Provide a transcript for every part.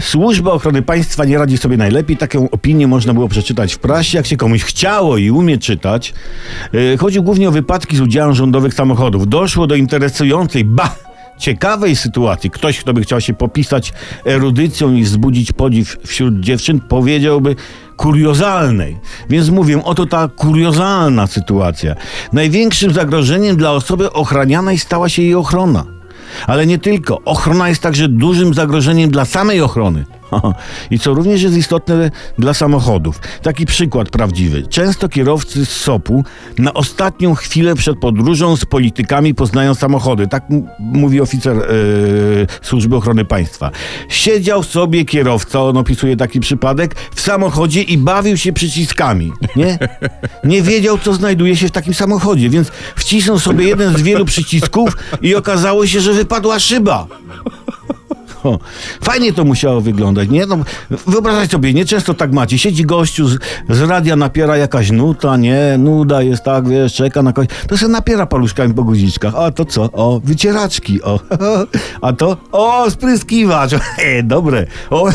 Służba Ochrony Państwa nie radzi sobie najlepiej. Taką opinię można było przeczytać w prasie. Jak się komuś chciało i umie czytać. Yy, chodzi głównie o wypadki z udziałem rządowych samochodów. Doszło do interesującej, ba! Ciekawej sytuacji. Ktoś, kto by chciał się popisać erudycją i wzbudzić podziw wśród dziewczyn, powiedziałby kuriozalnej. Więc mówię, oto ta kuriozalna sytuacja. Największym zagrożeniem dla osoby ochranianej stała się jej ochrona. Ale nie tylko. Ochrona jest także dużym zagrożeniem dla samej ochrony. I co również jest istotne dla samochodów. Taki przykład prawdziwy. Często kierowcy z SOP-u na ostatnią chwilę przed podróżą z politykami poznają samochody. Tak mówi oficer e, Służby Ochrony Państwa. Siedział sobie kierowca, on opisuje taki przypadek, w samochodzie i bawił się przyciskami. Nie? Nie wiedział, co znajduje się w takim samochodzie, więc wcisnął sobie jeden z wielu przycisków i okazało się, że wypadła szyba. Fajnie to musiało wyglądać, nie? No, wyobrażaj sobie, nie często tak macie. Siedzi gościu z, z radia, napiera jakaś nuta, nie? Nuda jest tak, wiesz, czeka na kogoś. To się napiera paluszkami po guziczkach. A to co? O, wycieraczki, o. A to? O, spryskiwacz. E, dobre. O,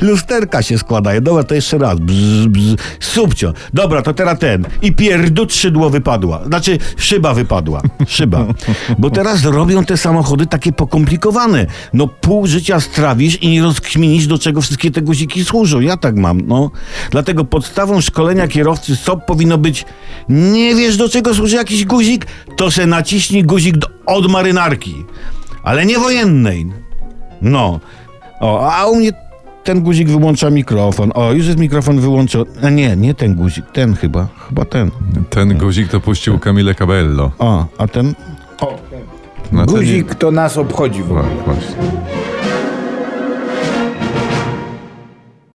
lusterka się składają. Dobra, to jeszcze raz. Bzz, bzz. Subcio. Dobra, to teraz ten. I pierdut szydło wypadła. Znaczy, szyba wypadła. Szyba. Bo teraz robią te samochody takie pokomplikowane. No pół życia strawisz i nie rozkminisz, do czego wszystkie te guziki służą. Ja tak mam, no. Dlatego podstawą szkolenia kierowcy SOP powinno być nie wiesz, do czego służy jakiś guzik, to se naciśnij guzik do, od marynarki. Ale nie wojennej. No. O, a u mnie ten guzik wyłącza mikrofon. O, już jest mikrofon wyłączony. A nie, nie ten guzik, ten chyba. Chyba ten. Ten guzik to puścił Camille Cabello. O, a ten... O, Guzik to nas obchodzi w ogóle. Właśnie.